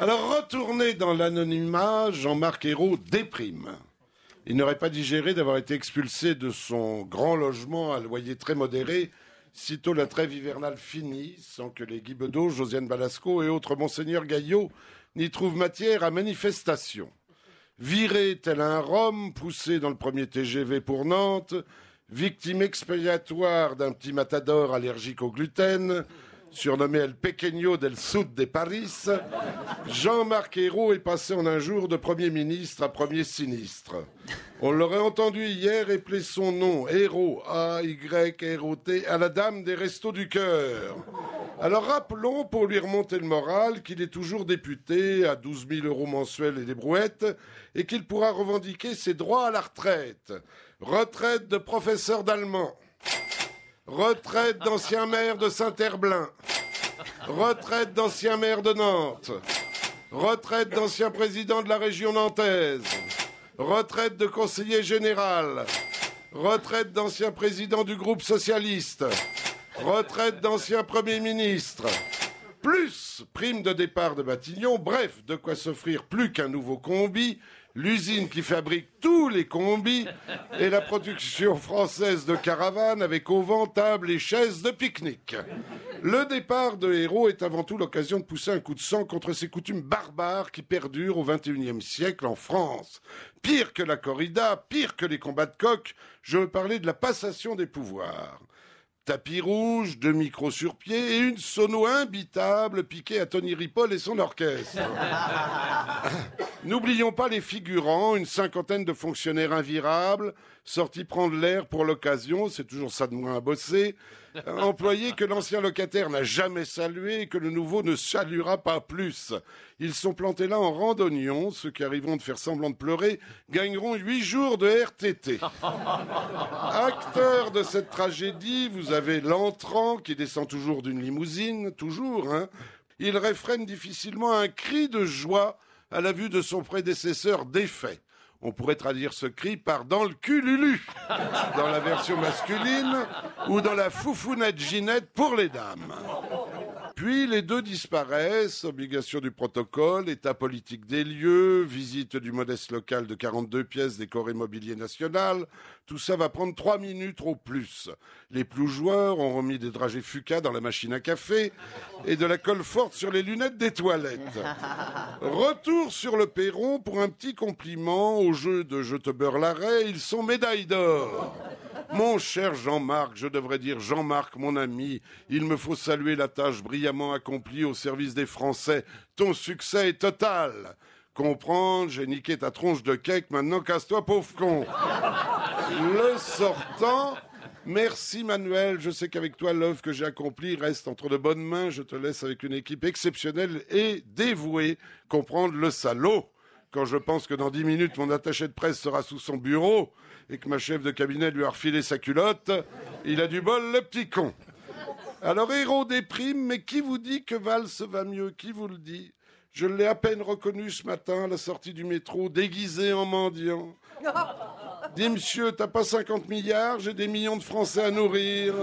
Alors, retourné dans l'anonymat, Jean-Marc Ayrault déprime. Il n'aurait pas digéré d'avoir été expulsé de son grand logement à loyer très modéré, sitôt la trêve hivernale finie, sans que les Guy Bedeau, Josiane Balasco et autres Monseigneur Gaillot n'y trouvent matière à manifestation. Viré tel un Rome, poussé dans le premier TGV pour Nantes, victime expiatoire d'un petit matador allergique au gluten, surnommé El Pequeño del Sud de Paris, Jean-Marc Ayrault est passé en un jour de Premier ministre à Premier sinistre. On l'aurait entendu hier épeler son nom, Héros, A-Y-R-O-T, à la dame des Restos du Cœur. Alors rappelons, pour lui remonter le moral, qu'il est toujours député à 12 000 euros mensuels et des brouettes, et qu'il pourra revendiquer ses droits à la retraite. Retraite de professeur d'allemand. Retraite d'ancien maire de Saint-Herblain. Retraite d'ancien maire de Nantes. Retraite d'ancien président de la région nantaise. Retraite de conseiller général. Retraite d'ancien président du groupe socialiste. Retraite d'ancien premier ministre. Plus prime de départ de Matignon. Bref, de quoi s'offrir plus qu'un nouveau combi l'usine qui fabrique tous les combis et la production française de caravanes avec auvent, tables et chaises de pique-nique. Le départ de Héros est avant tout l'occasion de pousser un coup de sang contre ces coutumes barbares qui perdurent au XXIe siècle en France. Pire que la corrida, pire que les combats de coq, je veux parler de la passation des pouvoirs tapis rouge, deux micros sur pied et une sono imbitable piquée à Tony Ripoll et son orchestre. N'oublions pas les figurants, une cinquantaine de fonctionnaires invirables, sortis prendre l'air pour l'occasion, c'est toujours ça de moins à bosser, employés que l'ancien locataire n'a jamais salué et que le nouveau ne saluera pas plus. Ils sont plantés là en randonnion, ceux qui arriveront de faire semblant de pleurer gagneront huit jours de RTT. Acteur de cette tragédie, vous avez l'entrant qui descend toujours d'une limousine, toujours, hein. Il réfrène difficilement un cri de joie à la vue de son prédécesseur défait. On pourrait traduire ce cri par dans le cul Lulu, dans la version masculine, ou dans la foufounette Ginette pour les dames. Puis les deux disparaissent, obligation du protocole, état politique des lieux, visite du modeste local de 42 pièces décoré mobilier national. Tout ça va prendre trois minutes au plus. Les plus joueurs ont remis des dragées fuca dans la machine à café et de la colle forte sur les lunettes des toilettes. Retour sur le perron pour un petit compliment au jeu de Je te beurre l'arrêt, ils sont médailles d'or. Mon cher Jean-Marc, je devrais dire Jean-Marc, mon ami, il me faut saluer la tâche brillamment accomplie au service des Français. Ton succès est total. Comprendre, j'ai niqué ta tronche de cake, maintenant casse-toi, pauvre con. Le sortant, Merci Manuel, je sais qu'avec toi l'œuvre que j'ai accomplie reste entre de bonnes mains, je te laisse avec une équipe exceptionnelle et dévouée comprendre le salaud. Quand je pense que dans dix minutes mon attaché de presse sera sous son bureau, et que ma chef de cabinet lui a refilé sa culotte, il a du bol, le petit con. Alors, héros déprime, mais qui vous dit que Valse va mieux? Qui vous le dit? Je l'ai à peine reconnu ce matin à la sortie du métro, déguisé en mendiant. Dis, monsieur, t'as pas 50 milliards, j'ai des millions de Français à nourrir.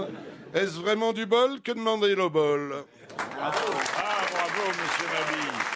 Est-ce vraiment du bol? Que demander le bol? Bravo, ah, bravo, monsieur Mabille.